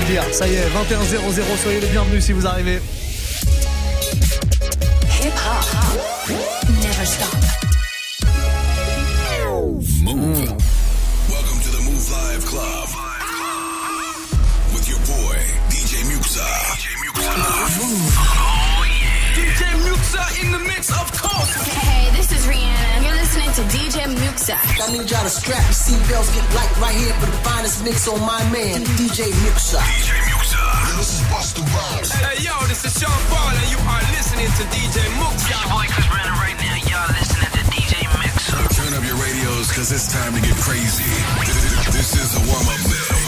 le dire. Ça y est, 21-0-0, soyez les bienvenus si vous arrivez. DJ I need y'all to strap your seatbelts, get light right here for the finest mix on my man, DJ Muxa. DJ Muxa. This is Busta Rhymes. Hey, yo, this is Sean Paul, and you are listening to DJ Muxa. This boy Chris Brandon right now. Y'all listening to DJ Muxa. Turn up your radios, cause it's time to get crazy. This is a warm-up mix.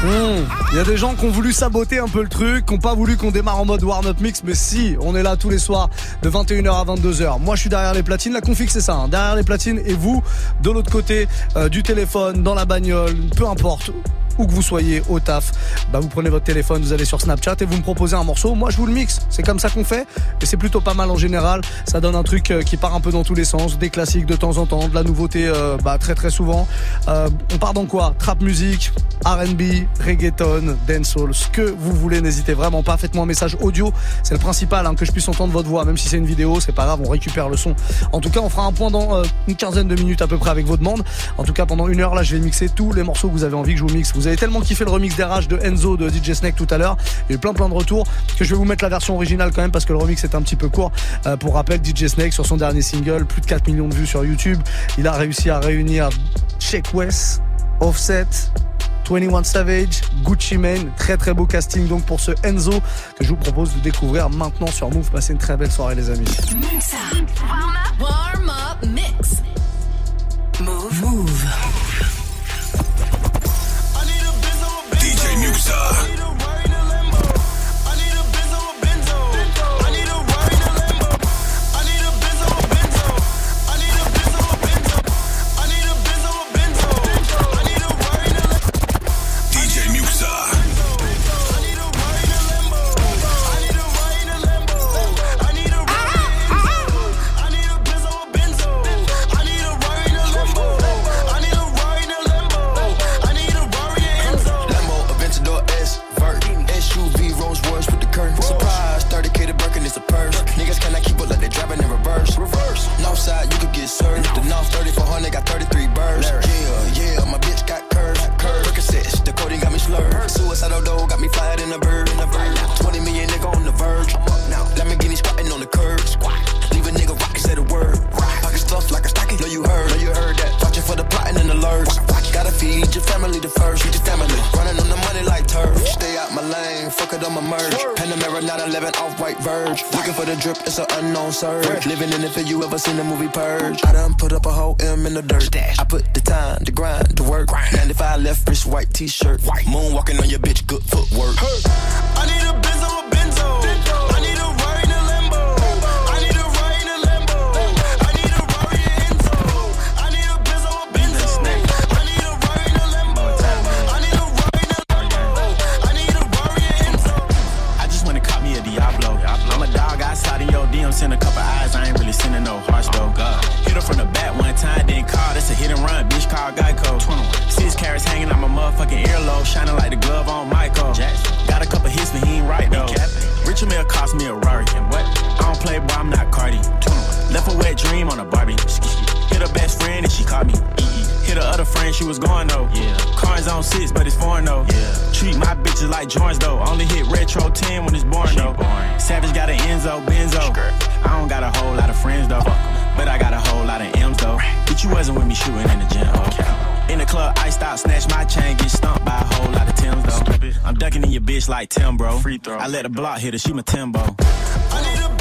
Il hmm. y a des gens qui ont voulu saboter un peu le truc, qui n'ont pas voulu qu'on démarre en mode warm-up mix, mais si, on est là tous les soirs de 21h à 22h. Moi, je suis derrière les platines. La config, c'est ça, hein. derrière les platines, et vous, de l'autre côté euh, du téléphone, dans la bagnole, peu importe où que vous soyez au taf, bah vous prenez votre téléphone, vous allez sur Snapchat et vous me proposez un morceau. Moi, je vous le mixe. C'est comme ça qu'on fait et c'est plutôt pas mal en général. Ça donne un truc euh, qui part un peu dans tous les sens, des classiques de temps en temps, de la nouveauté euh, bah, très très souvent. Euh, on part dans quoi? Trap musique, R&B, reggaeton, dancehall, ce que vous voulez. N'hésitez vraiment pas. Faites-moi un message audio. C'est le principal hein, que je puisse entendre votre voix, même si c'est une vidéo, c'est pas grave. On récupère le son. En tout cas, on fera un point dans une quinzaine de minutes à peu près avec vos demandes. En tout cas, pendant une heure là, je vais mixer tous les morceaux que vous avez envie que je vous mixe. Avez tellement kiffé le remix d'RH de Enzo de DJ Snake tout à l'heure. Il y a eu plein plein de retours que je vais vous mettre la version originale quand même parce que le remix est un petit peu court. Euh, pour rappel, DJ Snake sur son dernier single, plus de 4 millions de vues sur YouTube. Il a réussi à réunir Check West, Offset, 21 Savage, Gucci Mane, très très beau casting donc pour ce Enzo que je vous propose de découvrir maintenant sur Move. Passez une très belle soirée les amis. Move. Monster. Birds hanging out my motherfucking earlobe, shining like the glove on Michael. Got a couple hits, but he ain't right though. Richard Mill cost me a Rari. And what? I don't play, but I'm not Cardi. Left a wet dream on a Barbie. Hit her best friend and she caught me. Hit her other friend, she was going though. Yeah. Carnes on six, but it's foreign though. Yeah. Treat my bitches like joints though. Only hit retro 10 when it's born she though. Boring. Savage got an Enzo, Benzo. Skirt. I don't got a whole lot of friends though. But I got a whole lot of M's though. Bitch, you wasn't with me shooting in the gym. Oh. Okay. In the club, I stop snatch my chain, get stumped by a whole lot of Tim's though. Stupid. I'm ducking in your bitch like Tim, bro. Free throw. I let the block hit her, she my Timbo. I need a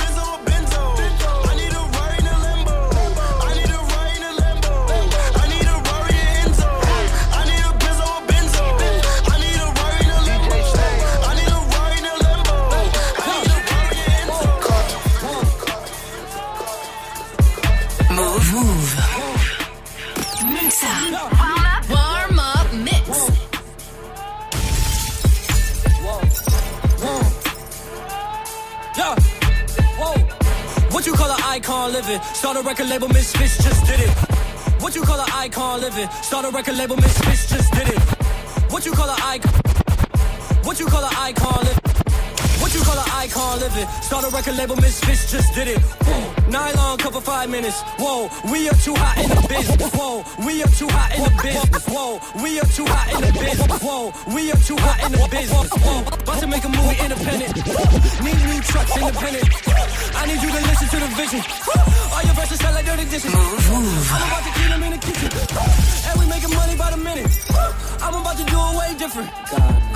I call it start a record label, Misfits just did it. What you call an icon living? Start a record label, Misfits just did it. What you call an icon? What you call an icon living? You call an icon living? Start a record label, Misfits just did it. Nylon cover five minutes. Whoa, we are too hot in the business. Whoa, we are too hot in the business. Whoa, we are too hot in the business. Whoa, we are too hot in the business. Whoa, about to make a movie independent. Need new trucks independent. I need you to listen to the vision. All your verses sound like dirty dishes. I'm about to clean them in the kitchen. And we making money by the minute. I'm about to do it way different.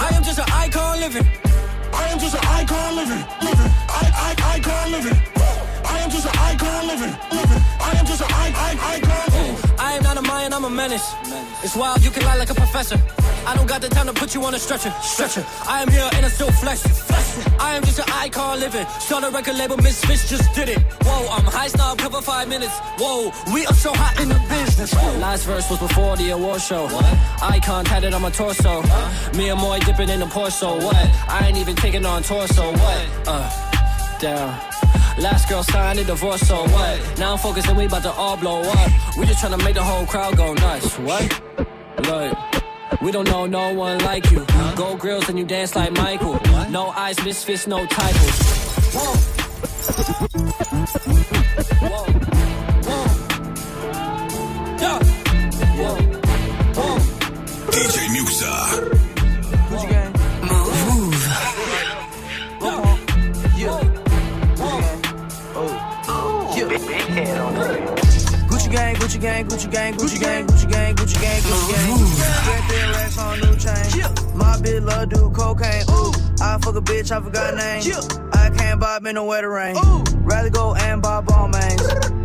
I am just an icon living. I am just an icon living, living, I, I, icon living. I am just an icon living, living. I am just an I, icon. I am not a Mayan, I'm a menace. It's wild, you can lie like a professor. I don't got the time to put you on a stretcher, stretcher. I am here and I'm still flesh. I am just an icon living. Start a record label, miss Misfits just did it. Whoa, I'm high snob, cover five minutes. Whoa, we are so hot in the business. Last verse was before the award show. Icon tatted on my torso. Me and Moy dipping in the torso. What? I ain't even taking on torso. What? Uh, down. Last girl signed a divorce, so what? Now I'm focused and we about to all blow up. We just trying to make the whole crowd go nuts. What? Look. We don't know no one like you. Gold grills and you dance like Michael. No eyes, misfits, no titles. Whoa. Whoa. Whoa. Yeah. Whoa. Whoa. DJ Muxa. Gucci gang, Gucci gang, Gucci gang, Gucci gang, Gucci gang, Gucci gang. Red thin racks on new chain. My bitch love do cocaine. Ooh, I fuck a bitch, I forgot name. I can't buy me no wetter rain. Rather go and buy ball mains.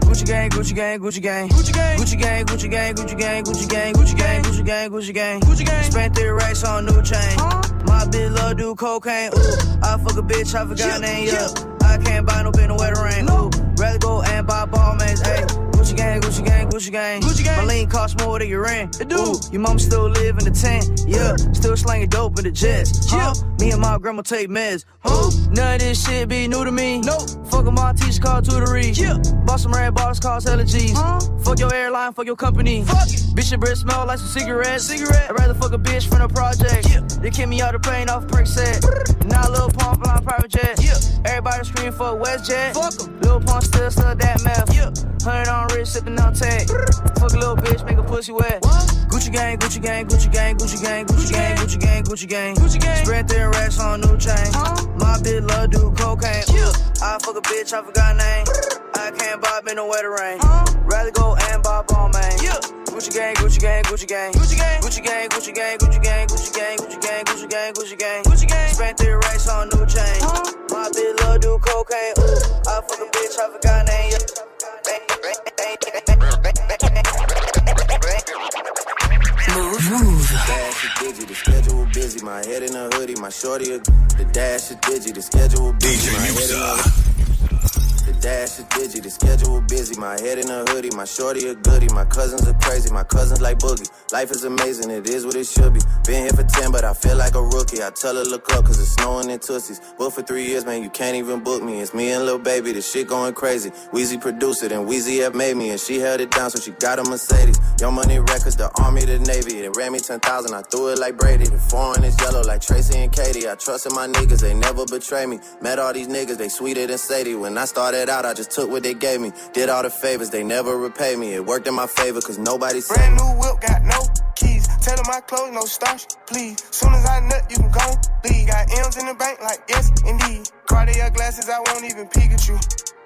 Gucci gang, Gucci gang, Gucci gang, Gucci gang, Gucci gang, Gucci gang, Gucci gang, Gucci gang, Gucci gang, Gucci gang, Gucci gang, Gucci gang. Spent three racks on new chain. My bitch love do cocaine. Ooh, I fuck a bitch, I forgot name. Yeah, I can't buy no bitch no wetter rain. Ooh, rather go and buy ball mains. Ayy. Gucci gang, Gucci gang, Gucci gang. Gucci gang. My lean cost more than your rent. It do. Ooh, your mom still live in the tent. Yeah, still slanging dope in the jets. Huh? Me and my grandma take meds. Huh? None of this shit be new to me. Nope. Fuck my teacher called tutory. Yeah. Bought some red bottles cost hella G's. Huh? Fuck your airline, fuck your company. Fuck it. Bitch, your breath smell like some cigarettes. Cigarette. I'd rather fuck a bitch from the project. Yeah. They kick me out the plane off perk set. now Lil Pump flying private jet. Yeah. Everybody scream for WestJet. Fuck 'em. Lil Pump still still that meth. Yeah. Hundred on wrist, sipping on tag. Fuck a little bitch, make a pussy wet. Gucci gang, Gucci gang, Gucci gang, Gucci gang, Gucci gang, Gucci gang, Gucci gang, Gucci gang. Spread thin racks on new chain. My bitch love do cocaine. I fuck a bitch, I forgot name. I can't buy me no wetter rain. Rather go and buy ball man. Gucci gang, Gucci gang, Gucci gang, Gucci gang, Gucci gang, Gucci gang, Gucci gang, Gucci gang, Gucci gang, Gucci gang, Gucci gang, Gucci gang. Spent three racks on new chain. My bitch love do cocaine. Ooh, I fuck a bitch, I forgot name. The dash is digi, the schedule busy. My head in a hoodie, my shorty. A, the dash is digi, the schedule busy. DJ My the dash is digi, the schedule busy. My head in a hoodie, my shorty a goodie. My cousins are crazy, my cousins like boogie. Life is amazing, it is what it should be. Been here for 10, but I feel like a rookie. I tell her look up, cause it's snowing in Tussies. Booked for three years, man, you can't even book me. It's me and Lil Baby, the shit going crazy. Weezy produced it, and Weezy have made me, and she held it down, so she got a Mercedes. Your Money Records, the Army, the Navy. They ran me 10,000, I threw it like Brady. The foreign is yellow like Tracy and Katie. I trusted my niggas, they never betray me. Met all these niggas, they sweeter than Sadie. When I started out, I just took what they gave me. Did all the favors, they never repay me. It worked in my favor, cause nobody Brand new whip, got no keys. Tell my clothes, no starch, please. Soon as I nut, you can go leave. Got M's in the bank, like yes, indeed. Cartier glasses, I won't even peek at you.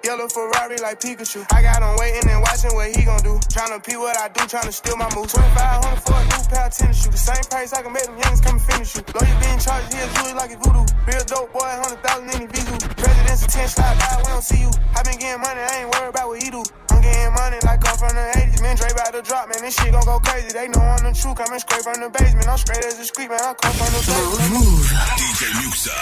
Yellow Ferrari like Pikachu. I got him waiting and watching what he gon' do. Tryna pee what I do, tryna steal my moves. 2500 for a new pair of tennis shoes. The same price I can make them youngins come and finish you. Lawyer being charged, he'll do it like it's voodoo. Real dope boy, 100,000 in the Vizu. President's attention, slide by, we don't see you. I been getting money, I ain't worried about what he do. I'm getting money like I'm from the 80s. Man, Dre about to drop, man, this shit gon' go crazy. They know I'm the truth, coming straight from the basement. I'm straight as a street, man, I come from the basement. DJ Muxa.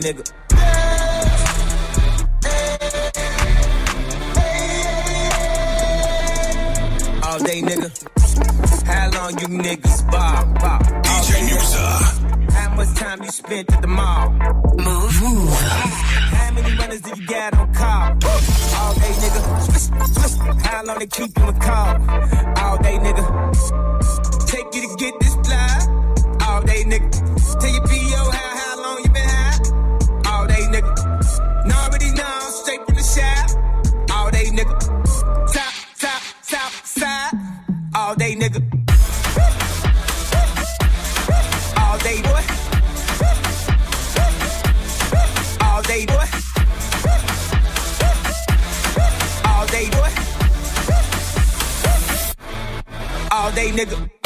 nigga. All day, nigga. How long you niggas bob, bob? DJ Musa. How much time you spent at the mall? Move. Move. How many runners did you get on call? All day, nigga. How long they keep you in call? All day, nigga. Take you to get this day, nigga.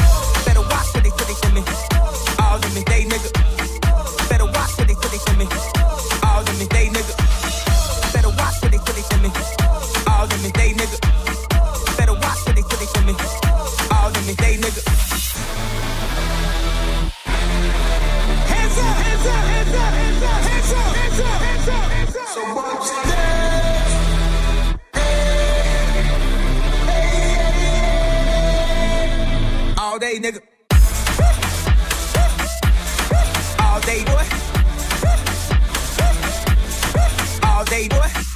day, boy.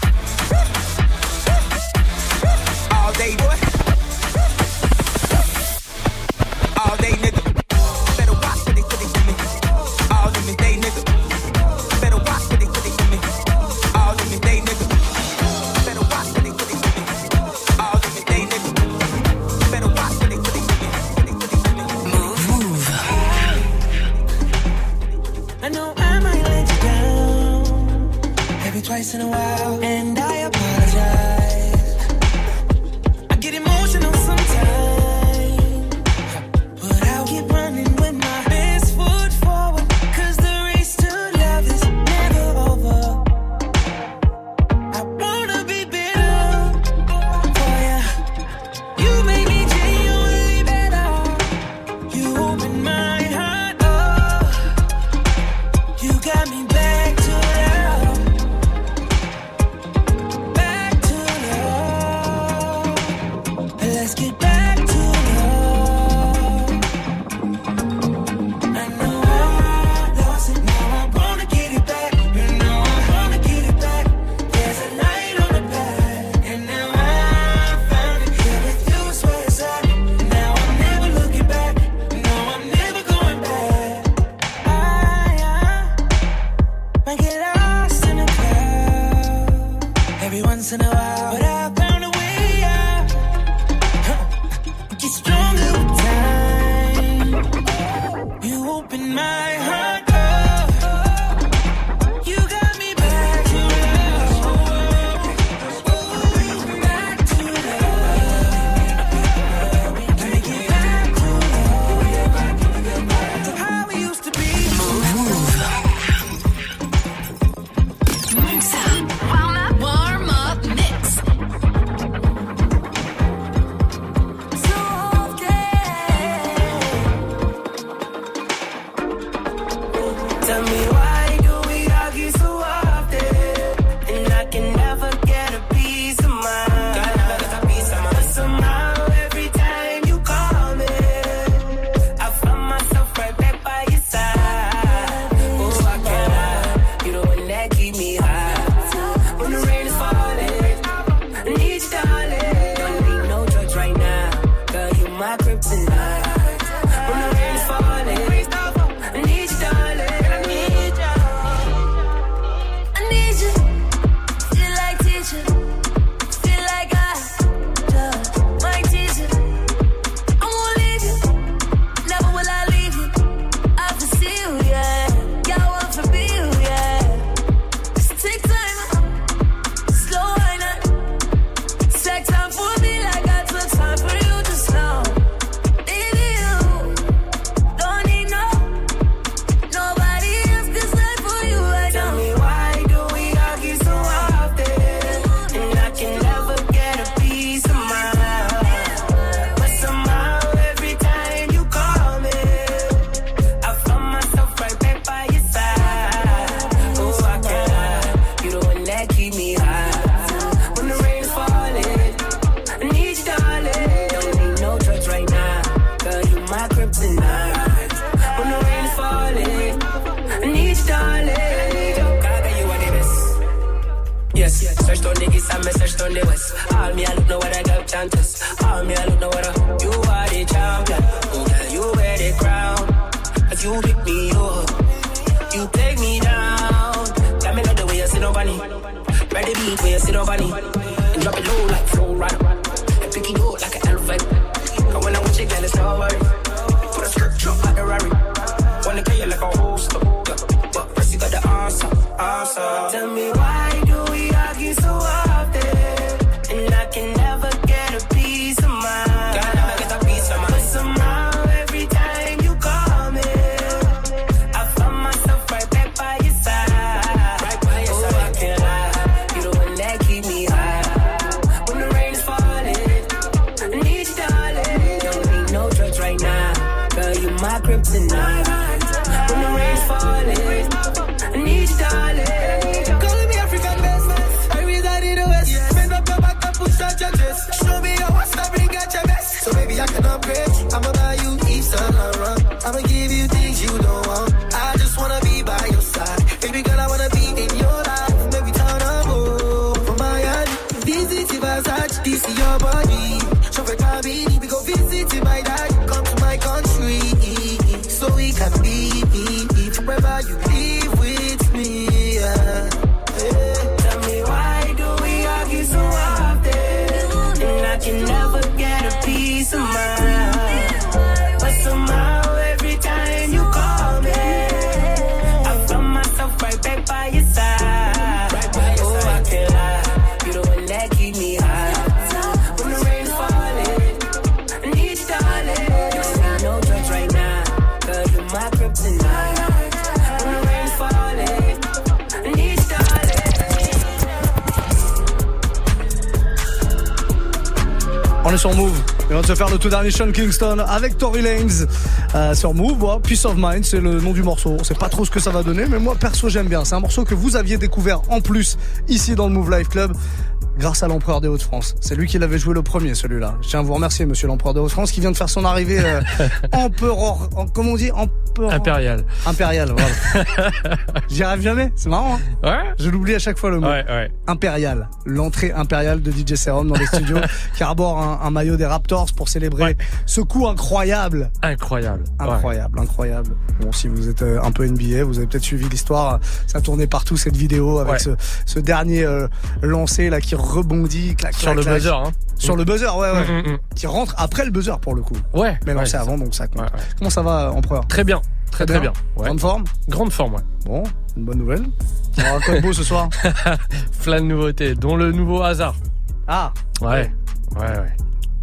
On est sur Move. Et on va se faire le tout dernier Sean Kingston avec Tory Lanez euh, sur Move. Voilà, Peace of Mind, c'est le nom du morceau. On sait pas trop ce que ça va donner, mais moi perso j'aime bien. C'est un morceau que vous aviez découvert en plus ici dans le Move Life Club grâce à l'empereur des Hauts-de-France. C'est lui qui l'avait joué le premier, celui-là. Je tiens à vous remercier, monsieur l'empereur des Hauts-de-France, qui vient de faire son arrivée euh, empereur, en, comment on dit, empereur... Impérial. Impérial, voilà. J'y arrive jamais, c'est marrant. Hein Ouais. Je l'oublie à chaque fois le mot. Ouais, ouais. Impérial, l'entrée impériale de DJ Serum dans les studios, qui arbore un, un maillot des Raptors pour célébrer Ouais. ce coup incroyable. Incroyable. Incroyable, incroyable. Bon, si vous êtes euh, un peu NBA, vous avez peut-être suivi l'histoire. Ça tournait partout cette vidéo avec ce, ce dernier euh, lancé là qui rebondit, clac, Sur le clac. buzzer, hein. Sur le buzzer, ouais, ouais. Mm, mm, mm. Qui rentre après le buzzer pour le coup. Ouais. Mais ouais, lancé c'est avant, donc ça compte. Ouais. Comment ça va, empereur? Très bien. Très très bien. Grande forme? Grande forme, ouais. Bon, une bonne nouvelle. On aura quoi de beau ce soir? Plein de nouveautés, dont le nouveau hasard. Ah, Ouais. Ouais, ouais.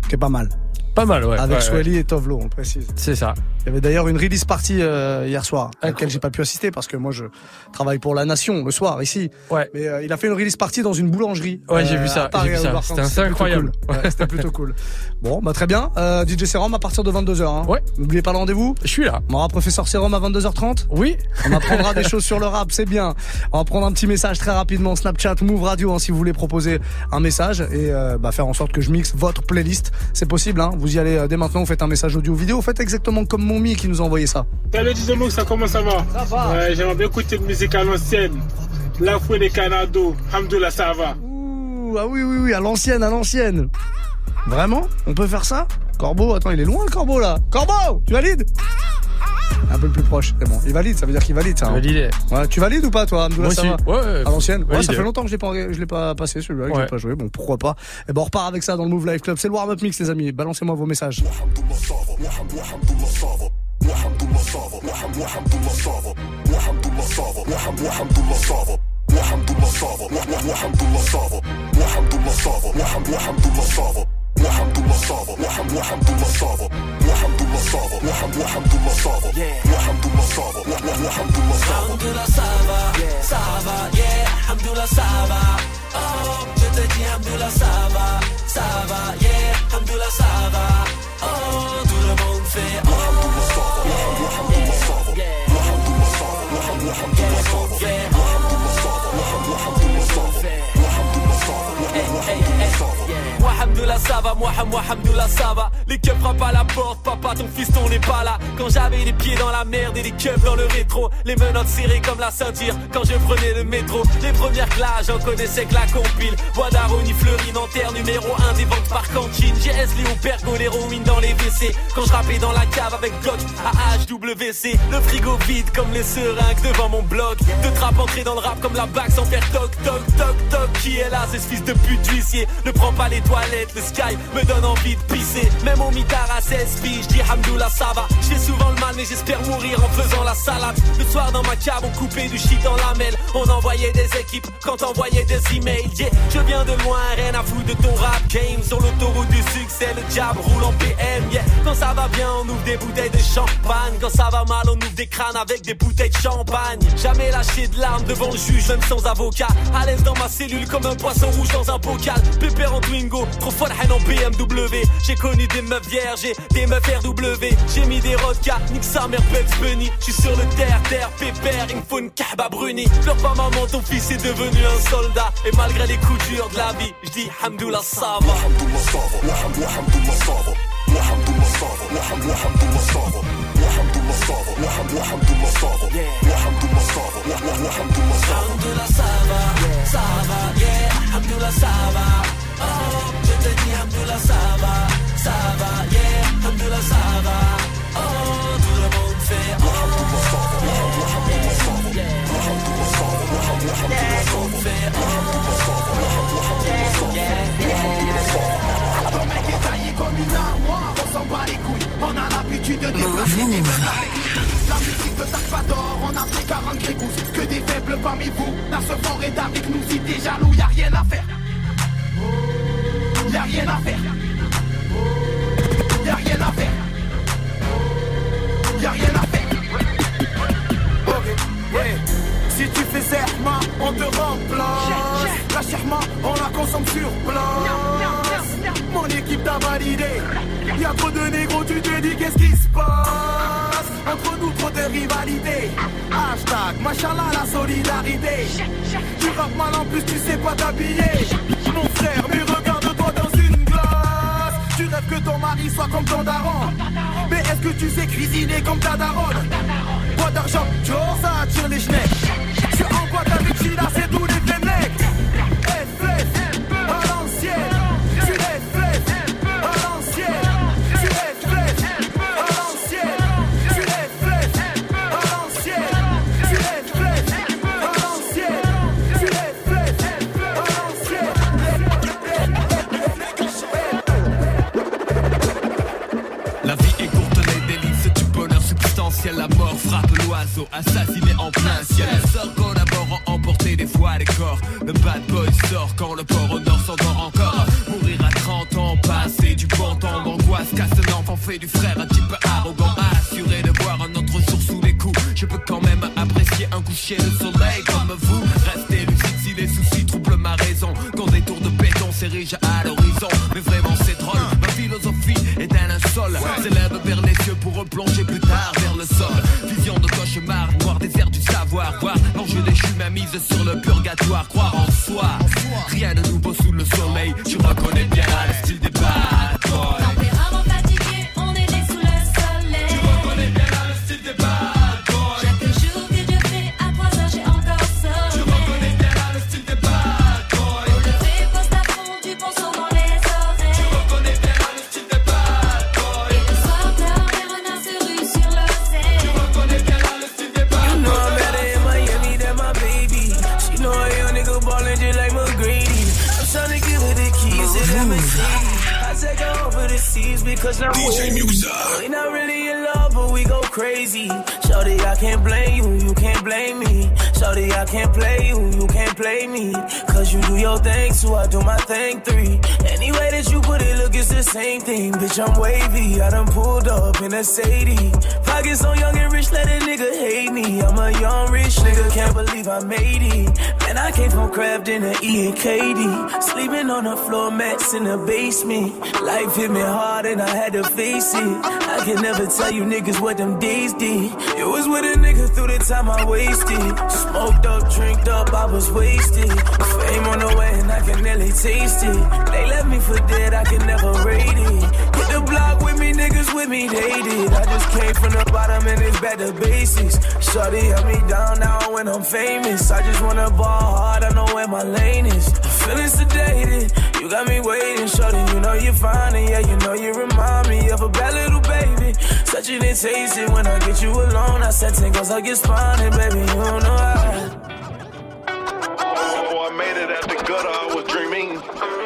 qui est pas mal. Pas mal, ouais. Avec. Swelly et Tovlo, on le précise. C'est ça. Il y avait d'ailleurs une release party euh, hier soir, à laquelle j'ai pas pu assister parce que moi je travaille pour La Nation le soir ici. Ouais. Mais euh, il a fait une release party dans une boulangerie. Ouais, j'ai vu ça, à ça. C'était incroyable. cool. Ouais, C'était plutôt cool. Bon, bah très bien. Euh, DJ Serum à partir de 22h. Hein. Ouais. N'oubliez pas le rendez-vous. Je suis là. On aura professeur Serum à 22h30. Oui. On apprendra des choses sur le rap, c'est bien. On va prendre un petit message très rapidement Snapchat, Move Radio, hein, si vous voulez proposer un message et euh, bah, faire en sorte que je mixe votre playlist. C'est possible, hein. vous y allez euh, dès maintenant, vous faites un message audio-vidéo, faites exactement comme Momi qui nous a envoyé ça. Salut Mouk, ça comment ça va? Ça va. Ouais, J'aimerais bien écouter de musique à l'ancienne. La fouine des Canado, Hamdoullah, ça va. Ouh, ah oui, oui, oui, à l'ancienne, à l'ancienne. Vraiment On peut faire ça Corbeau, attends, il est loin le corbeau là. Corbeau, tu valides Un peu plus proche, c'est bon. Il valide, ça veut dire qu'il valide ça. hein. Validé. Ouais, tu valides ou pas toi, Abdoullah, Moi ça aussi. va Ouais. À l'ancienne Ouais, ça fait longtemps que je l'ai pas, je l'ai pas passé celui-là, que je Ouais. l'ai pas joué. Bon, pourquoi pas Et ben on repart avec ça dans le Move Life Club. C'est le warm-up mix, les amis. Balancez-moi vos messages. Hamdoullah ça va, ça va, yeah, Hamdoullah ça va. Oh, je te dis Hamdoullah ça va, ça va, yeah, Hamdoullah ça va. Oh, tout le monde fait oh. Yeah, Hamdoullah ça moi. Les keufs frappent à la porte, papa, ton fiston n'est pas là. Quand j'avais les pieds dans la merde et les keufs dans le rétro, les menottes serrées comme la ceinture. Quand je prenais le métro, les premières classes, j'en connaissais que la compile. Bois d'Aroni, Fleury, Nanterre, numéro 1 des ventes par cantine. GS, Léo, l'héroïne dans les WC. Quand je rappais dans la cave avec Glock à HWC. Le frigo vide comme les seringues devant mon bloc. De trap entrer dans le rap comme la bague sans faire toc toc toc toc. Qui est là, c'est ce fils de pute d'huissier. Ne prends pas les toilettes, le sky me donne envie de pisser. Même au mitard à 16 piges, je dis Hamdoullah ça va. J'ai souvent le mal, mais j'espère mourir en faisant la salade. Le soir dans ma cave, on coupait du shit dans la mêle. On envoyait des équipes quand on envoyait des emails. Yeah, je viens de loin, rien à foutre de ton rap game. Sur l'autoroute du succès, le diable roule en PM. Yeah, quand ça va bien, on ouvre des bouteilles de champagne. Quand ça va mal, on ouvre des crânes avec des bouteilles de champagne. Jamais lâché de larmes devant le juge, même sans avocat. À l'aise dans ma cellule comme un poisson rouge dans un bocal. Pépère en Twingo, trop haine en BMW. J'ai connu des meufs vierges et des meufs RW. J'ai mis des rodkas, nique sa mère Bugs Bunny. J'suis sur le terre, terre, pépère, il me faut une kahba bruni. Pleure pas maman, ton fils est devenu un soldat. Et malgré les coups durs de la vie, j'dis Hamdoullah ça va. Hamdoullah ça va, Hamdoullah ça va. Hamdoullah ça va, Hamdoullah ça va. Hamdoullah ça va, Hamdoullah ça va. Hamdoullah ça va, Hamdoullah ça va. Hamdoullah ça va, ça va, yeah. Oh, je te dis ça ça va, yeah. Ça. Oh, fait oh. Oh. Mec est comme une les couilles, on a l'habitude de La musique de Salvador, on a fait 40 grégouses, que des faibles parmi vous, la se forêt avec nous, si t'es jaloux, y'a rien à faire. Y'a rien à faire. Y'a rien à faire. Y'a rien à faire. Ok, ouais. Si tu fais serment, on te remplace. La serment, on la consomme sur place. Mon équipe t'a validé. Y'a trop de négros, tu te dis qu'est-ce qui se passe? Entre nous, trop de rivalité. Hashtag, machallah, la solidarité. Tu rappes mal en plus, tu sais pas t'habiller. Mais regarde-toi dans une glace. Tu rêves que ton mari soit comme ton daron. Mais est-ce que tu sais cuisiner comme ta daronne? Bois d'argent, tu ça attire les schnecks. Je en boîte avec Gina, c'est tous les substantiel. La mort frappe l'oiseau, assassiné en plein ciel. Sœurs collaborent à emporter des fois les corps. Le bad boy sort quand le port au nord s'endort encore. Mourir à 30 ans, passer du bon temps d'angoisse. Casse un enfant, fait du frère un type arrogant. Assuré de voir un autre jour sous les coups. Je peux quand même apprécier un coucher de soleil comme vous. Restez lucide si les soucis troublent ma raison. Quand des tours de béton s'érigent à l'horizon. Mais vraiment c'est drôle, ma philosophie est un linceul. S'élève vers les cieux pour replonger plus Voir l'enjeu déchu, ma mise sur le purgatoire. Croire en soi, rien de nouveau sous le soleil. Tu reconnais can't play you, you can't play me. Cause you do your thing, so I do my thing three. Way that you put it, look, it's the same thing. Bitch, I'm wavy, I done pulled up in a Sadie. Pockets so young and rich, let a nigga hate me. I'm a young rich nigga, can't believe I made it. Man, I came from Craft in the E and KD. Sleeping on the floor mats in the basement. Life hit me hard and I had to face it. I can never tell you niggas what them days did. It was with a nigga through the time I wasted. Smoked up, drinked up, I was wasted. Fame on the way, and I can nearly taste it. They left can never rate it. Hit the block with me, niggas with me, they did. I just came from the bottom and it's to basics. Shorty held me down now when I'm famous. I just wanna ball hard, I know where my lane is. Feeling sedated, you got me waiting, shorty. You know you're fine, and yeah, you know you remind me of a bad little baby. Touching and tasting when I get you alone. I said ten tingles, I get spawning, baby. You don't know how. Oh, Before I made it at the gutter, I was dreaming.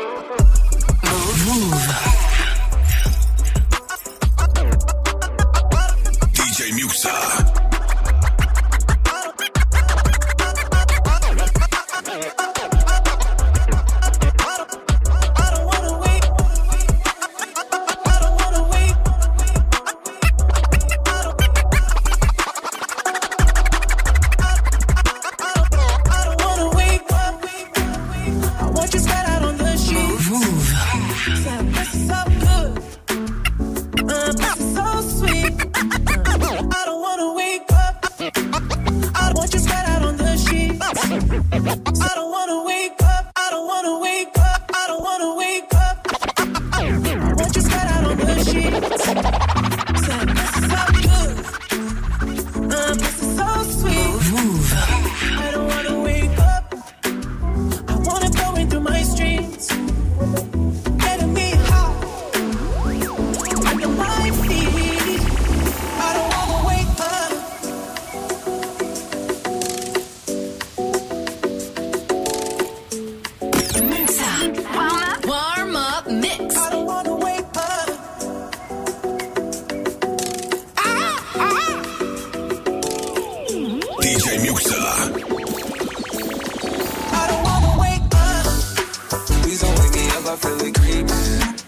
Feel it creeping.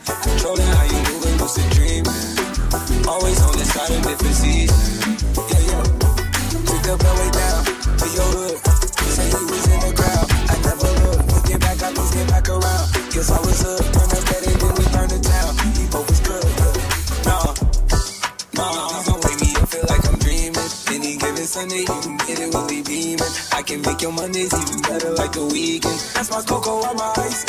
Controlling how you moving, lucid dreaming. Always on the side of different seasons. Yeah, yeah. Up and way down to your hood. Say he was in the crowd. I never looked. Looking back, I just get back around. Guess I was up. Turn up and then we burn the town. Both was good. Nah, nah. Don't wake me up, feel like I'm dreaming. Any given Sunday, you can get it, we'll be beaming. I can make your Mondays even better like the weekend. That's my cocoa on my ice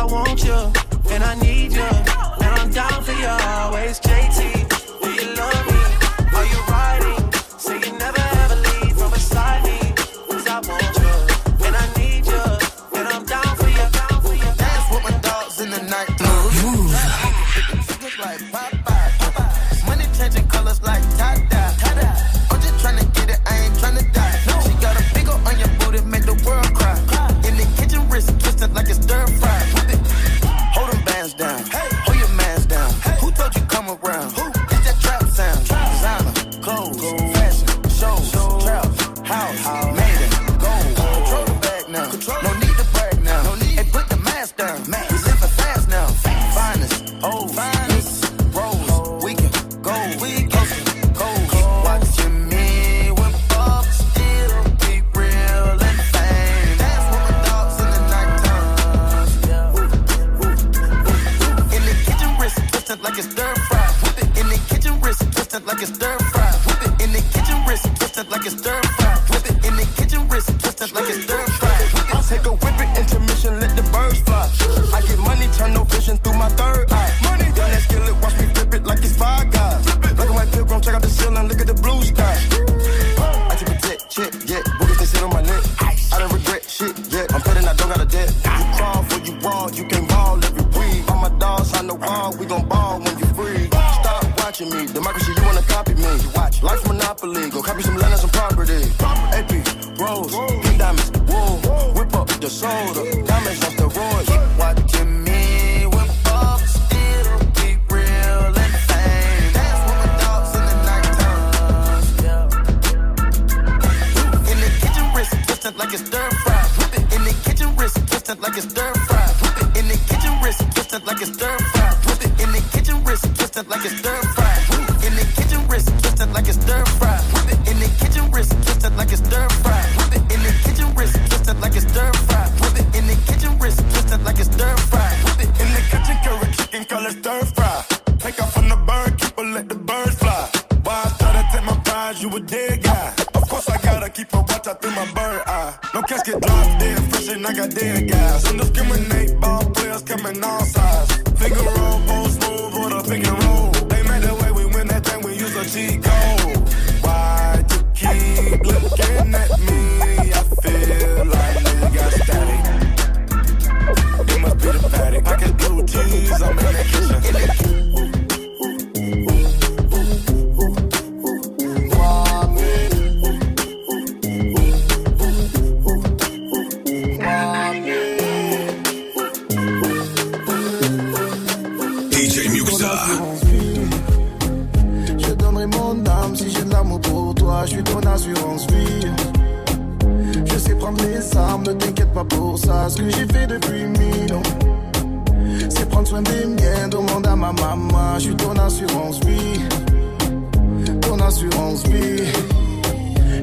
I want you, and I need you, and I'm down for you always. JT,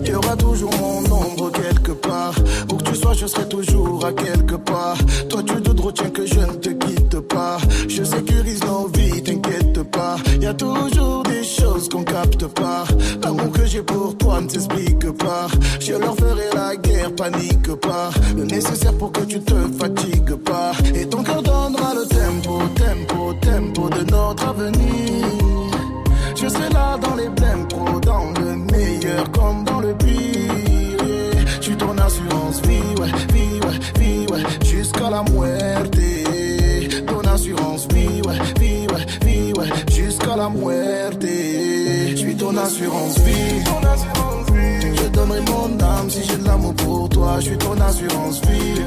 Il y aura toujours mon ombre quelque part. Où que tu sois, je serai toujours à quelque part. Toi, tu te retiens que je ne te quitte pas. Je sécurise nos vies, t'inquiète pas. Il y a toujours des choses qu'on capte pas. L'amour que j'ai pour toi ne s'explique pas. Je leur ferai la guerre, panique pas. Le nécessaire pour que tu te fatigues pas. Et ton cœur donnera le tempo, tempo, tempo de notre avenir. Je serai là dans les blèmes comme dans le pire. yeah. Je suis ton assurance vie, ouais, vie, ouais, vie, ouais, jusqu'à la muerte. Ton assurance vie, ouais, vie, ouais, vie, ouais, jusqu'à la muerte. Je suis ton assurance vie. Je donnerai mon âme si j'ai de l'amour pour toi. Je suis ton assurance vie.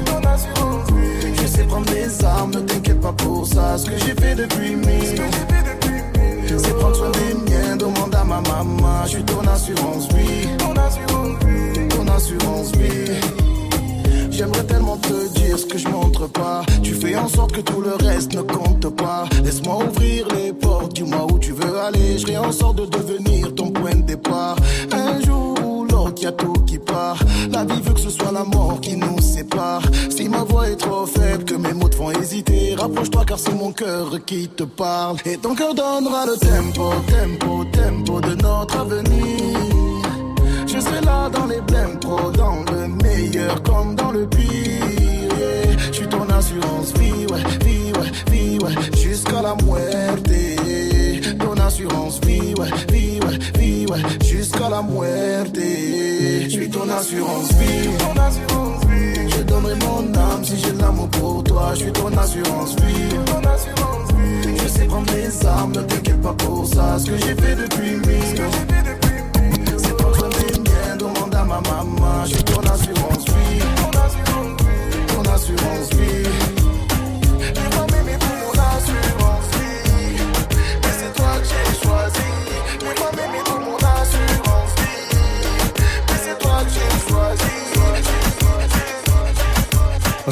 Je sais prendre les armes, ne t'inquiète pas pour ça. Ce que j'ai fait depuis mille. C'est prendre soin des miens, demande à ma maman. Je suis ton assurance vie. Ton assurance vie. J'aimerais tellement te dire ce que je montre pas. Tu fais en sorte que tout le reste ne compte pas. Laisse-moi ouvrir les portes, dis-moi où tu veux aller. Je en sorte de devenir ton point de départ. Un jour a tout qui part. La vie veut que ce soit la mort qui nous sépare. Si ma voix est trop faible, que mes mots te font hésiter, rapproche-toi car c'est mon cœur qui te parle. Et ton cœur donnera le tempo, tempo, tempo de notre avenir. Je serai là dans les blèmes pro, dans le meilleur comme dans le pire. Je suis ton assurance vie, ouais, vie, ouais, vie, ouais, jusqu'à la muerte. Ton assurance vie, ouais, vie, jusqu'à la muerte. Je suis ton assurance vie. Je donnerai mon âme si j'ai de l'amour pour toi. Je suis ton assurance vie. Je sais prendre les armes, ne t'inquiète pas pour ça. Ce que j'ai fait depuis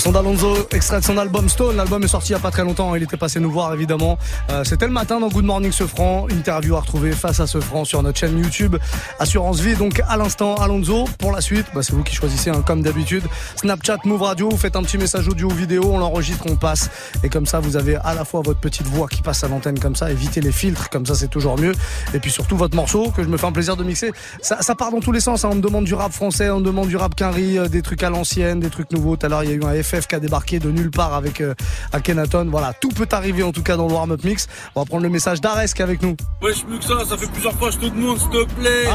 son d'Alonso, extrait de son album Stone. L'album est sorti il n'y a pas très longtemps. Il était passé nous voir, évidemment. Euh, C'était le matin dans Good Morning Sefran. Interview à retrouver face à Sefran sur notre chaîne YouTube. Assurance Vie. Donc, à l'instant, Alonso. Pour la suite, bah, c'est vous qui choisissez, hein, comme d'habitude. Snapchat, Move Radio. Vous faites un petit message audio ou vidéo. On l'enregistre, on passe. Et comme ça, vous avez à la fois votre petite voix qui passe à l'antenne comme ça. Évitez les filtres. Comme ça, c'est toujours mieux. Et puis surtout, votre morceau que je me fais un plaisir de mixer. Ça, part dans tous les sens. hein. On me demande du rap français, on me demande du rap quinri, euh, des trucs à l'ancienne, des trucs nouveaux. Tout à l'heure, il y a eu un Qui a débarqué de nulle part avec euh, Akhenaton. Voilà, tout peut arriver en tout cas dans le warm-up mix. On va prendre le message d'Ares qui est avec nous. Wesh Muxa, ça fait plusieurs fois que je te demande s'il te plaît.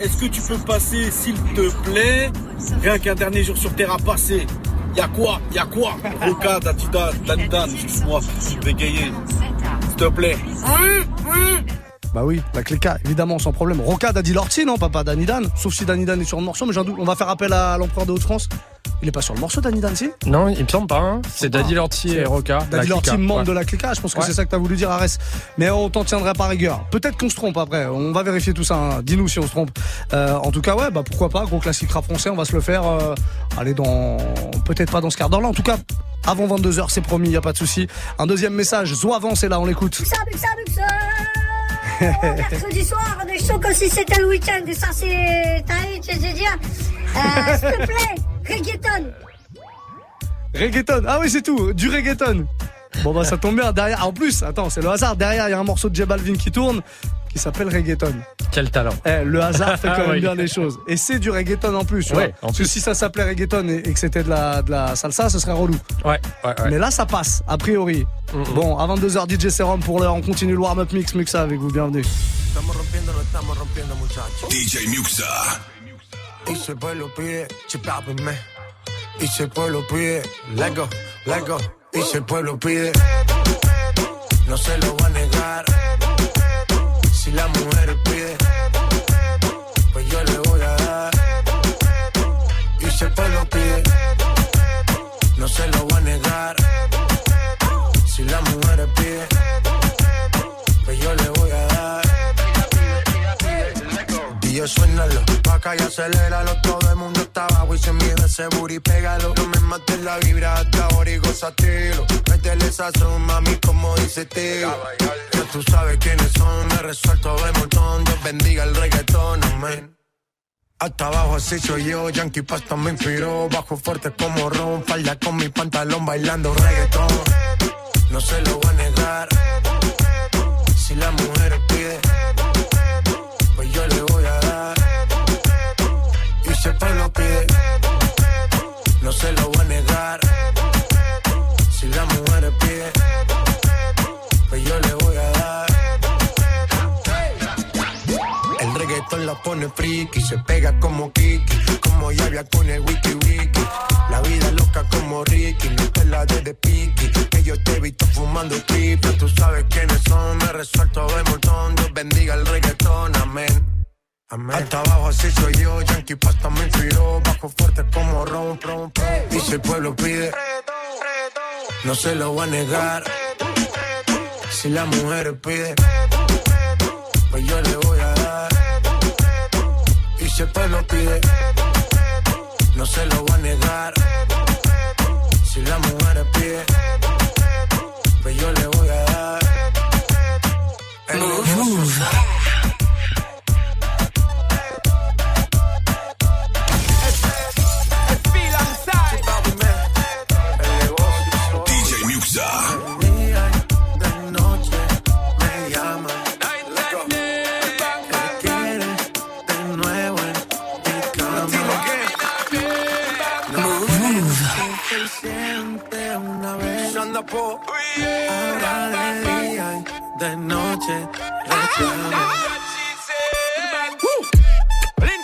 Est-ce que tu peux passer s'il te plaît? Rien qu'un dernier jour sur terre à passer. Y'a quoi? Y'a quoi? Roca, Datidan, Danidan, excuse-moi, je suis bégayé. S'il te plaît. Bah oui, la Cléca, évidemment, sans problème. Roca Daddy Lorty, non, papa Danny Dan. Sauf si Danny Dan est sur le morceau, mais j'ai un doute. On va faire appel à l'empereur de Haute-France. Il est pas sur le morceau, Danny Dan, si Non, il me semble pas. hein. C'est Daddy Lorty et Roca. Daddy Clica, membre ouais. de la Cléca. Je pense que Ouais. c'est ça que t'as voulu dire, Arès. Mais on t'en tiendra par rigueur. Peut-être qu'on se trompe après. On va vérifier tout ça. hein. Dis-nous si on se trompe. Euh, en tout cas, ouais, bah pourquoi pas. Gros classique rap français. On va se le faire. euh, allez, dans. Peut-être pas dans ce quart d'heure-là. En tout cas, avant 22h, c'est promis, y a pas de souci. Un deuxième message. Zoavant, c'est là, on l'écoute. Ça, ça, ça. Mercredi soir, on est chaud comme si c'était le week-end. Et ça, c'est. T'as eu, tu sais dire. Euh, S'il te plaît, reggaeton. Reggaeton. Ah oui, c'est tout. Du reggaeton. Bon, bah, ça tombe bien. Derrière, en plus, attends, c'est le hasard. Derrière, il y a un morceau de J Balvin qui tourne qui s'appelle reggaeton. Quel talent. Eh, le hasard fait quand même oui. bien les choses. Et c'est du reggaeton en plus. tu Ouais, vois. Parce que si ça s'appelait reggaeton et, et que c'était de la, de la salsa, ce serait relou. Ouais, ouais, ouais. Mais là, ça passe, a priori. Bon, à 22h, DJ Serum pour l'heure. On continue le warm-up mix. Muxa avec vous. Bienvenue. DJ Muxa. Y se lo pide, chipápeme. Y se lo pide, lego, lego. Y se lo pide. No se lo va a negar. Si la mujer pide, pues yo le voy a dar. Y se lo pide. No se lo va a negar. Si la mujer pide, pues yo le voy a dar. Y yo suénalo, acá y aceléralo. Todo el mundo está abajo y se mide ese booty, pégalo. No me mates la vibra hasta ahora y gozatelo. Métele esa mami, como dice tío. Ya tú sabes quiénes son, me resuelto de montón. Dios bendiga el reggaetón. Hasta abajo así soy yo, Yankee Pasta me inspiró. Bajo fuerte como Ron, falda con mi pantalón bailando reggaetón. No se lo voy a negar. Si la mujer Se lo pide, no se lo voy a negar. Si la mujer pide, pues yo le voy a dar. El reggaetón la pone friki, se pega como Kiki, como Yavia con el wiki wiki. La vida loca como Ricky, no te la de de piqui, que yo te he visto fumando triple. Tú sabes quiénes son, me resuelto de montón. Dios bendiga el reggaetón, amén. Amén. Hasta abajo así soy yo, Yankee Pasta me inspiró. Bajo fuerte como Ron, Ron, Ron. Y si el pueblo pide, no se lo voy a negar. Si la mujer pide, pues yo le voy a dar. Y si el pueblo pide, no se lo voy a negar. Si la mujer pide, pues yo le voy a dar. El de noche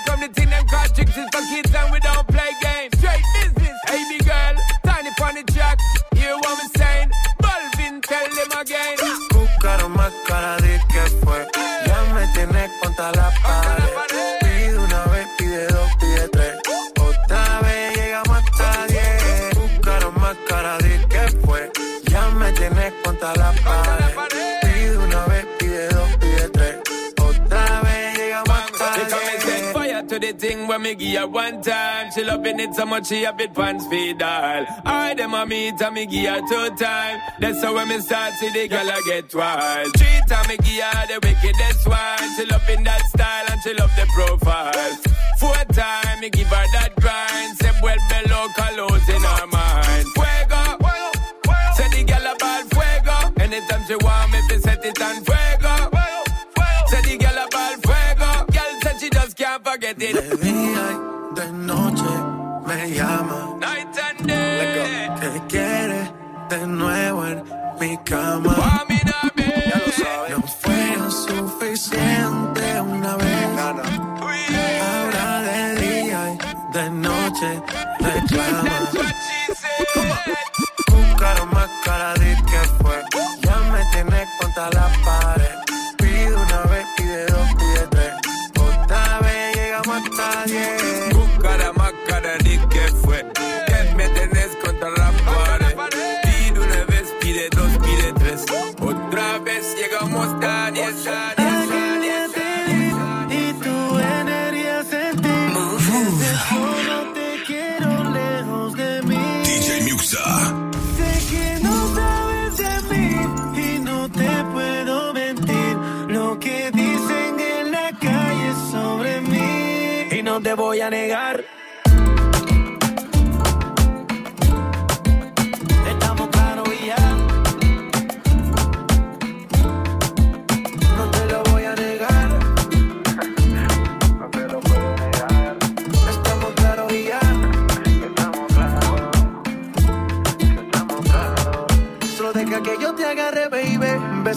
in the thing them call chicks is for kids and we don't play games. Straight business, hey me girl, tiny pon the track. Hear what me saying? Balvin, tell them again. Buscaron más cara de que fue. Ya me tienes contra la pared. Thing when me give her one time. She loving it so much she have it pants feed all. I them a meet and me give her two time. That's how when me start see the girl I get wild. Three time me give her the wickedest one. She loving that style and she love the profile. Four time me give her that grind. Say well below colors in her mind. Fuego. Say the girl about fuego. Anytime she want me to set it on fuego. Día y de noche me llama. Night and day. Que quiere de nuevo en mi cama. Ya lo sabes. No fue suficiente una vez. Ahora de día y de noche reclama. Buscaron más cara de que fue. Ya me tienes contra la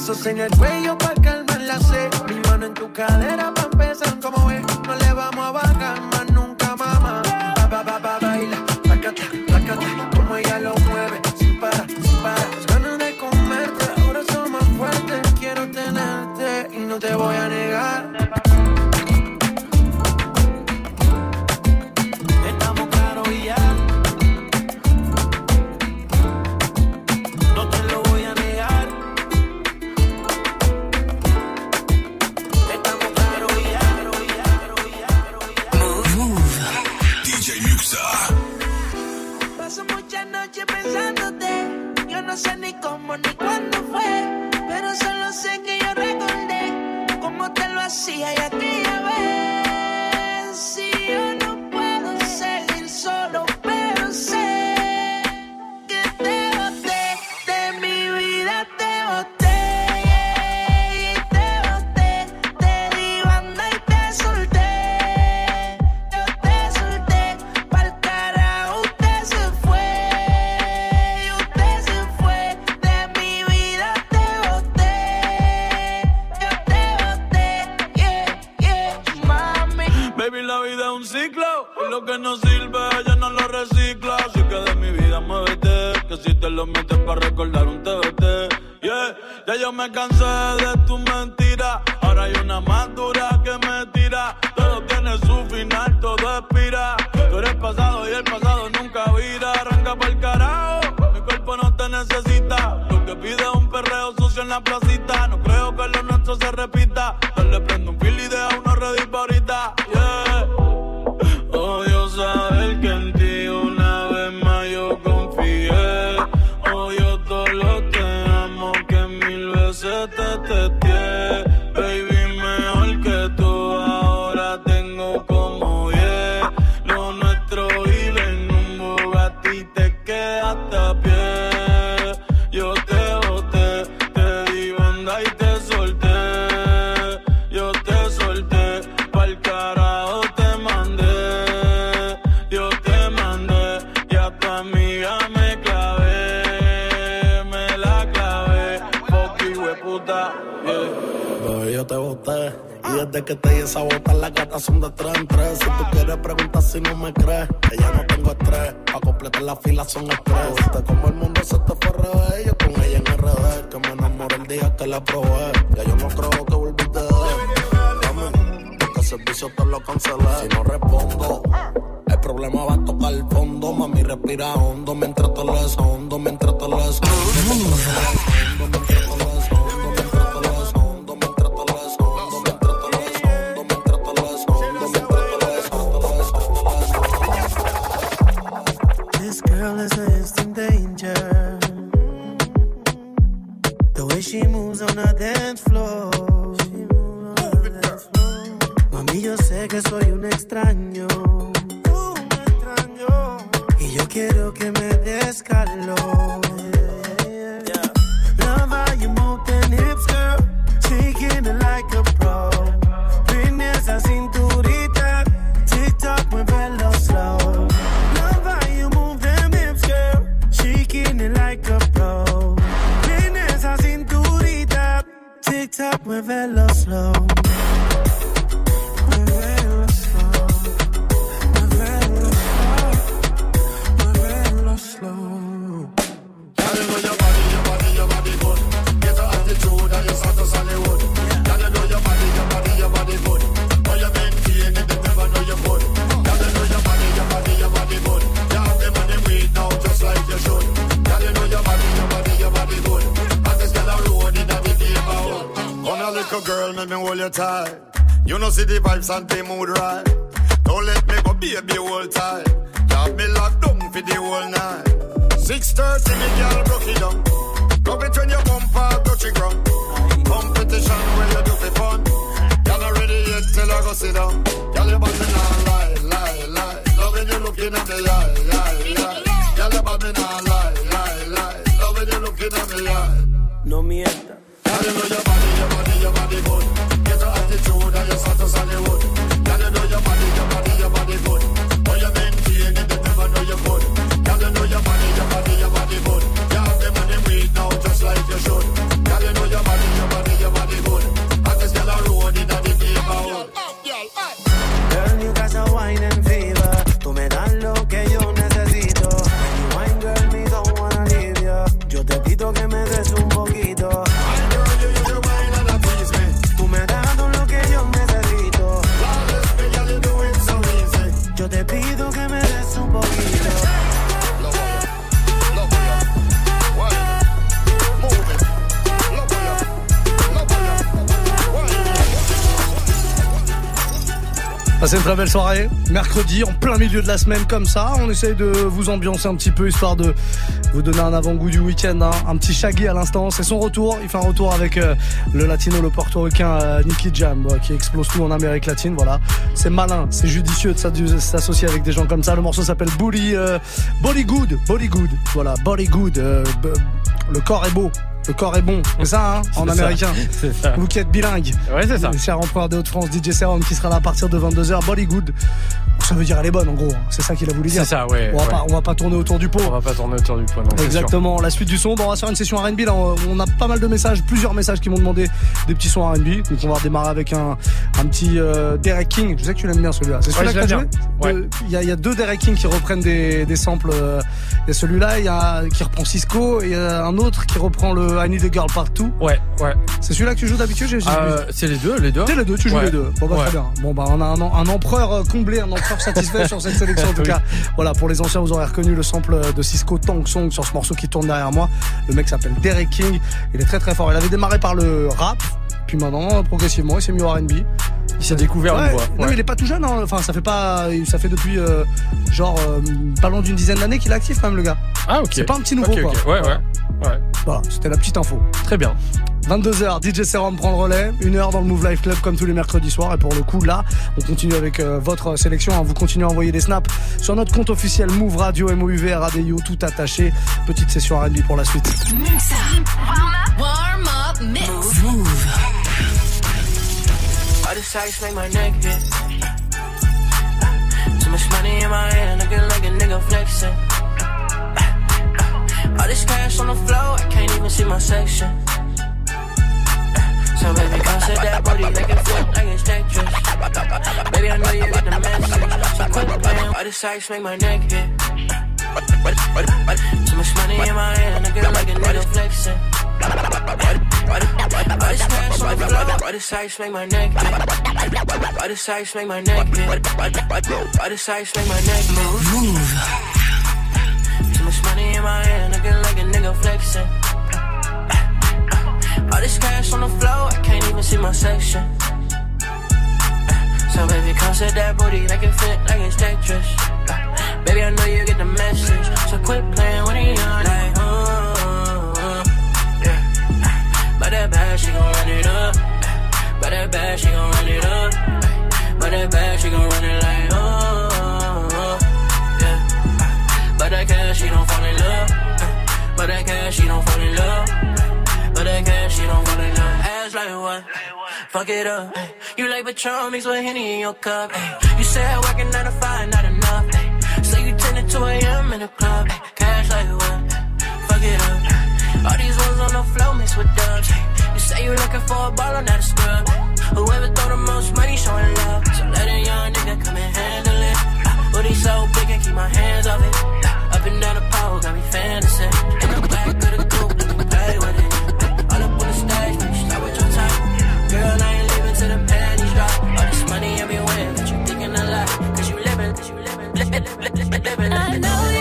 Besos en el cuello pa' calmar la sed. Mi mano en tu cadera desde que te di esa bota, las gatas son de tres en tres. Si tú quieres preguntar si no me crees, que ya no tengo estrés. Pa' completar la fila son estrés. Viste como el mundo se te fue al revés. Yo con ella en RD, que me enamoré el día que la probé. Ya yo no creo que volviste de Dame, porque el servicio te lo cancelé. Si no respondo, el problema va a tocar el fondo. Mami, respira hondo mientras te lo hondo, mientras te lo moves night. 6.30, me girl, broke it down. Love it when you bump out, touch the ground. Competition when you do for fun. You're not ready yet till I go sit down. Girl, you body not lie, lie, lie. Love when you looking at me, eye, eye, eye. Girl, you body not lie, lie, lie. Love when you looking at me, eye. No mientas. Girl, you know your body, your body, your body good. Get your attitude and your status on the wood. Girl, you know your body, your body, your body good. But you maintain it, never know you could. the boat. Passez une très belle soirée. Mercredi, en plein milieu de la semaine comme ça. On essaye de vous ambiancer un petit peu, histoire de vous donner un avant-goût du week-end. hein. Un petit Shaggy à l'instant. C'est son retour. Il fait un retour avec euh, le latino, le portoricain euh, Nicky Jam, qui explose tout en Amérique latine. Voilà. C'est malin, c'est judicieux de s'associer avec des gens comme ça. Le morceau s'appelle Body, euh. Body Good. Voilà. Body Good. euh, le corps est beau. Le corps est bon. C'est ça, hein, en américain. C'est ça. Vous qui êtes bilingue. Ouais, c'est ça. Le cher empereur des Hauts-de-France, DJ Serum, qui sera là à partir de 22h. Bollywood. Ça veut dire elle est bonne, en gros. hein. C'est ça qu'il a voulu dire. C'est ça, ouais, On va, ouais. Pas, on va pas tourner autour du pot. On va pas tourner autour du pot, non. Exactement, la suite du son. Bon, on va faire une session RB. Là, on a pas mal de messages, plusieurs messages qui m'ont demandé des petits sons RB. Donc, on va démarrer avec un, un petit euh, Derek King. Je sais que tu l'aimes bien celui-là. C'est Ouais, celui-là je que t'as joué Il y, a, il y a deux Derek King qui reprennent des, des samples. euh, Il y a celui-là, il y a qui reprend Cisco, et il y a un autre qui reprend le I Need a Girl Partout. Ouais, ouais. C'est celui-là que tu joues d'habitude Euh, c'est les deux, les deux. C'est les deux, tu joues Ouais. les deux. Bon bah Ouais. très bien. Bon bah on a un, un empereur euh, comblé, un empereur satisfait sur cette sélection en tout Oui. cas. Voilà, pour les anciens, vous aurez reconnu le sample de Cisco Tang Song sur ce morceau qui tourne derrière moi. Le mec s'appelle Derek King. Il est très très fort. Il avait démarré par le rap, puis maintenant progressivement il s'est mis au R&B. Il s'est découvert Ouais, une voix. Non mais il est pas tout jeune. hein. Enfin ça fait pas, ça fait depuis euh, genre euh, pas loin d'une dizaine d'années qu'il est actif quand même le gars. Ah ok. C'est pas un petit nouveau Ok, quoi. ok. Ouais, ouais. Ouais. Voilà, c'était la petite info. Très bien. 22h, DJ Serum prend le relais, une heure dans le Move Life Club comme tous les mercredis soirs. Et pour le coup, là, on continue avec euh, votre sélection. hein. Vous continuez à envoyer des snaps sur notre compte officiel Move Radio, MOUV, RADIO, tout attaché. Petite session R&B pour la suite. Muxa. Warm up. Warm up mix. Move. Sights make my neck hit. Too much money in my hand, looking like a nigga flexing. All this cash on the floor, I can't even see my section. So baby, come sit that booty, make it flip like it's Tetris. Baby, I know you get the message. So quit playing. All the sights make my neck hit. Too much money in my hand, looking like a nigga flexing. All this cash on the floor, all the sights make my neck hit. All the sights make my neck hit. All the sights make my neck move. Move. Too much money in my hand, looking like a nigga flexing. All this cash on the floor, I can't even see my section. So baby, come sit that booty make it fit, like it's Tetris. Like, baby, I know you get the message. So quit playing with you young, like, oh, oh, yeah. But that bad, she gon' run it up. But that bad, she gon' run it up. But that bad, she gon' run it like, oh, yeah. But that cash, she don't fall in love. But that cash, she don't fall in love. But that cash, she don't fall in love. Ass like what? fuck it up. Ay. You like Patron mixed with Henny in your cup. Ay. You said working 9 to 5, not enough. Ay. So you 10 to 2 a.m. in the club. Cash like what? Fuck it up. All these ones on the flow mixed with dubs. You say you looking for a baller, not a scrub. Whoever throw the most money showing love. So let a young nigga come and handle it. Uh, booty so big, I keep my hands off it. Up and down the pole, got me fantasy. In the back of the coupe, baby. I know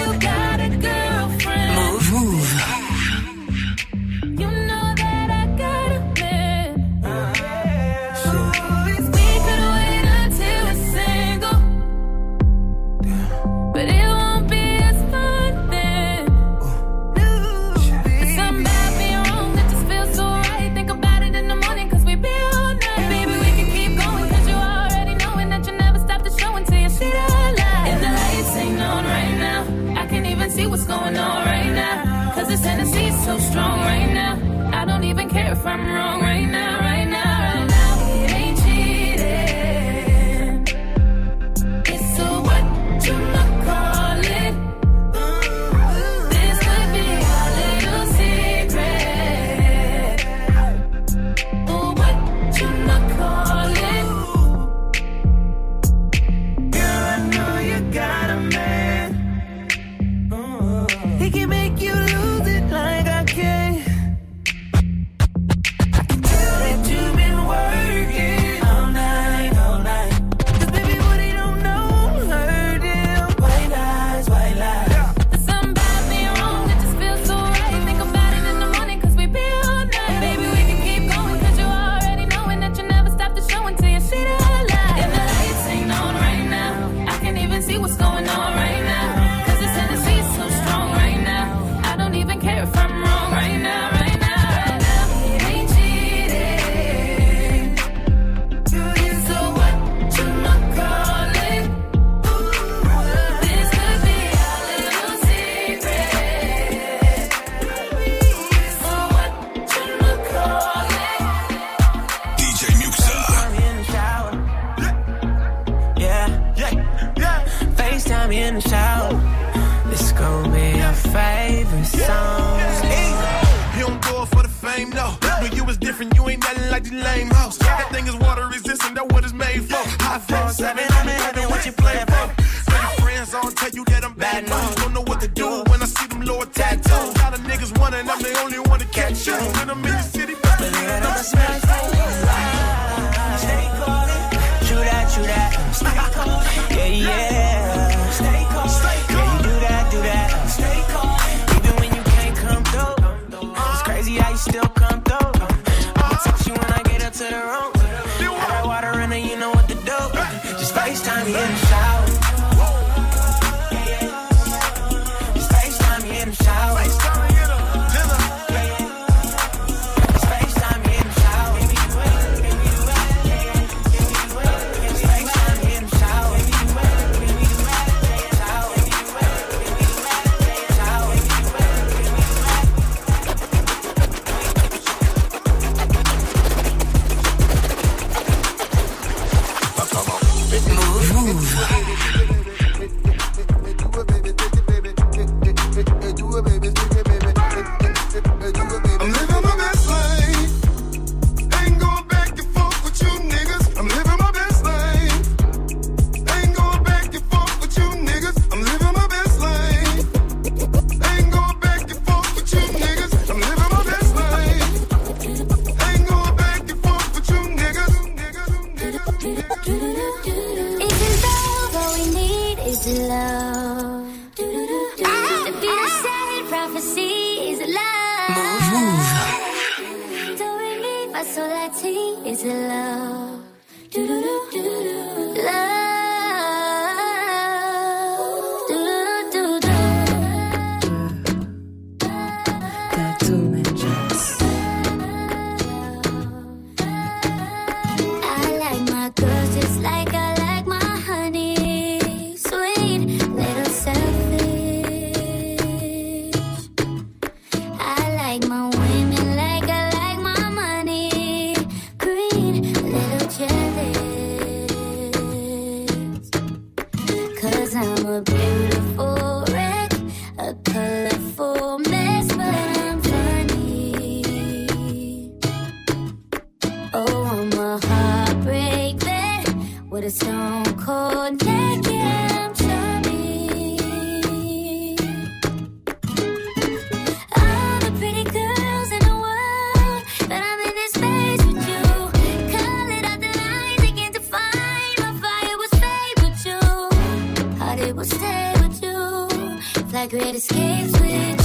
it will stay with you. Fly great escapes with you.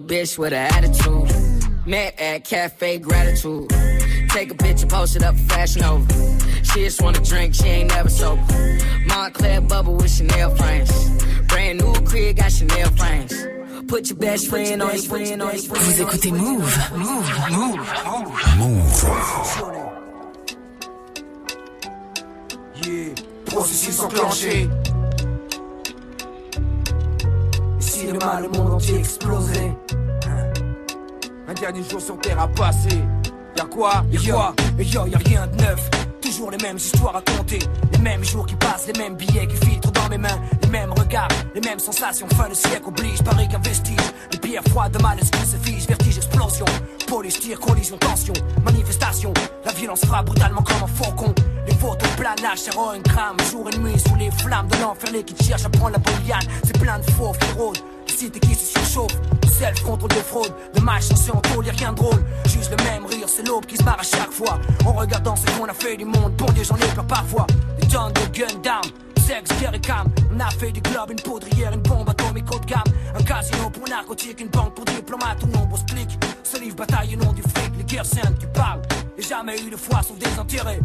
Bitch with an attitude. Met at Cafe Gratitude. Take a picture, post it up for Fashion Nova. She just wanna drink, she ain't never sober. Montclair bubble with Chanel frames. Brand new crib, got Chanel frames. Put your best friend on your friend on your friend. Vous écoutez Move. Move. Move. Yeah, processus enclenché. Demain le monde entier hein, Un dernier jour sur terre à passer. Y'a quoi? Y'a quoi? Et yo, y'a rien de neuf. Toujours les mêmes histoires à compter. Les mêmes jours qui passent, les mêmes billets qui filtrent dans mes mains. Les mêmes regards, les mêmes sensations. Fin de siècle oblige, pareil qu'un vestige. Les pierres froides de malaise qui se fige. Vertige, explosion. Police, tir, collision, tension. Manifestation. La violence frappe brutalement comme un faucon. Les photos planage, héroïne crame. Jour et nuit sous les flammes de l'enfer. Les qui cherchent à prendre la bonne liane. C'est plein de faux qui rôdent. Cités qui se surchauffent. Self contrôle de fraude. De match censé en tôle, rien de drôle. Juste le même rire, c'est l'aube qui se barre à chaque fois. En regardant ce qu'on a fait du monde. Bon Dieu, j'en ai peur parfois. Des tonnes de gun down. Sexe, guerre et cam. On a fait du club, une poudrière, une bombe atomique haut de gamme. Un casino pour narcotique, une banque pour diplomates ou nombreux clics. Ce livre bataille au nom du fric, les guerres saintes, tu parles. Y'a jamais eu de foi sauf des intérêts.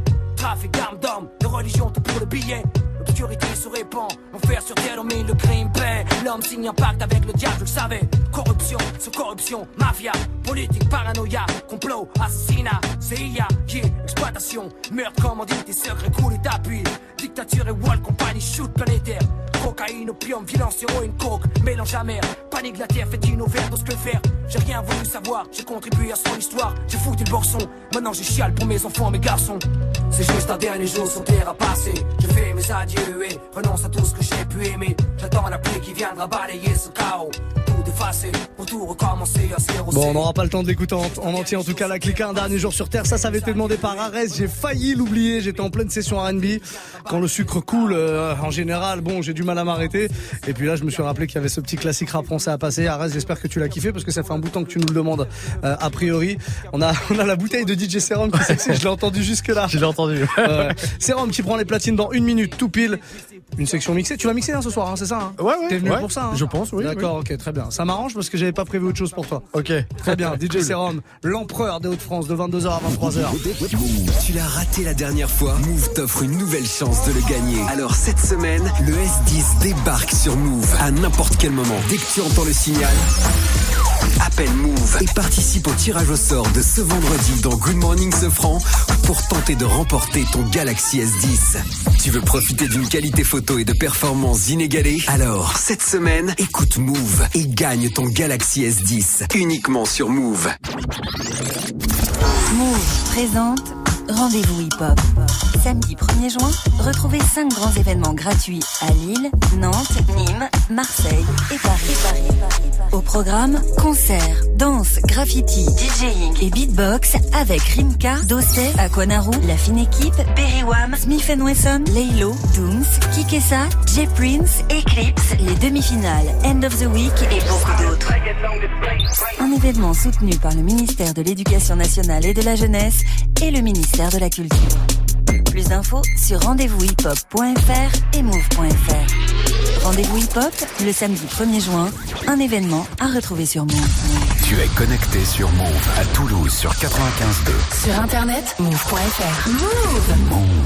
Trafic d'armes d'hommes, de religion, tout pour le billet. L'obscurité se répand, l'enfer sur terre domine le crime paix. L'homme signe un pacte avec le diable, je le savais. Corruption, sous corruption, mafia, politique, paranoïa, complot, assassinat, CIA, yeah, exploitation, meurtre, commandite, secrets coulés d'appui. Dictature et wall, compagnie, shoot planétaire. Cocaïne, opium, violence, héroïne, coke, mélange amer. Panique, la terre, fait une overdose, que faire J'ai rien voulu savoir, j'ai contribué à son histoire. J'ai foutu le borson, maintenant j'ai chiale pour mes enfants, mes garçons. Juste un dernier jour sur terre à passer. Je fais mes adieux et renonce à tout ce que j'ai pu aimer. J'attends la pluie qui viendra balayer ce chaos. Tout effacer pour tout recommencer à zéro. Bon, on n'aura pas le temps de l'écouter en, en entier. En tout cas, la clique un dernier jour sur Terre. Ça, ça avait été demandé par Arès. J'ai failli l'oublier. J'étais en pleine session R&B. Quand le sucre coule, euh, en général, bon, j'ai du mal à m'arrêter. Et puis là, je me suis rappelé qu'il y avait ce petit classique rap français à passer. Arès, j'espère que tu l'as kiffé parce que ça fait un bout de temps que tu nous le demandes. euh, a priori, on a, on a la bouteille de DJ Serum qui s'excite. Je l'ai entendu jusque là. Je l'ai entendu. Ouais. Serum qui prend les platines dans une minute, tout pile. Une section mixée. Tu vas mixer hein, ce soir, hein, c'est ça hein Ouais, ouais. T'es venu ouais. pour ça hein Je pense, oui. D'accord, ok, très bien. Ça m'arrange parce que j'avais pas prévu autre chose pour toi. Ok. Très bien, DJ Serum, l'empereur des Hauts-de-France de 22h à 23h. Tu l'as raté la dernière fois Move t'offre une nouvelle chance de le gagner. Alors cette semaine, le S10 débarque sur Move à n'importe quel moment. Dès que tu entends le signal, Appelle Move et participe au tirage au sort de ce vendredi dans Good Morning Sofran pour tenter de remporter ton Galaxy S10. Tu veux profiter d'une qualité photo et de performances inégalées? Alors, cette semaine, écoute Move et gagne ton Galaxy S10 uniquement sur Move. Move présente Rendez-vous Hip Hop. Samedi 1er juin, retrouvez 5 grands événements gratuits à Lille, Nantes, Nîmes, Marseille et Paris. Au programme, concerts, danse, graffiti, DJing et beatbox avec Rimka, Dossé, Aquanaru, La Fine Équipe, Perry Smith Wesson, Laylo, Dooms, Kikessa, J Prince, Eclipse, les demi-finales, End of the Week et beaucoup d'autres. Un événement soutenu par le ministère de l'Éducation nationale et de la jeunesse et le ministère de la Culture. Plus d'infos sur rendez-vous-hip-hop.fr et move.fr. Rendez-vous hip-hop le samedi 1er juin, un événement à retrouver sur Move. Tu es connecté sur Move à Toulouse sur 95.2. Sur internet, move.fr. Move. Move.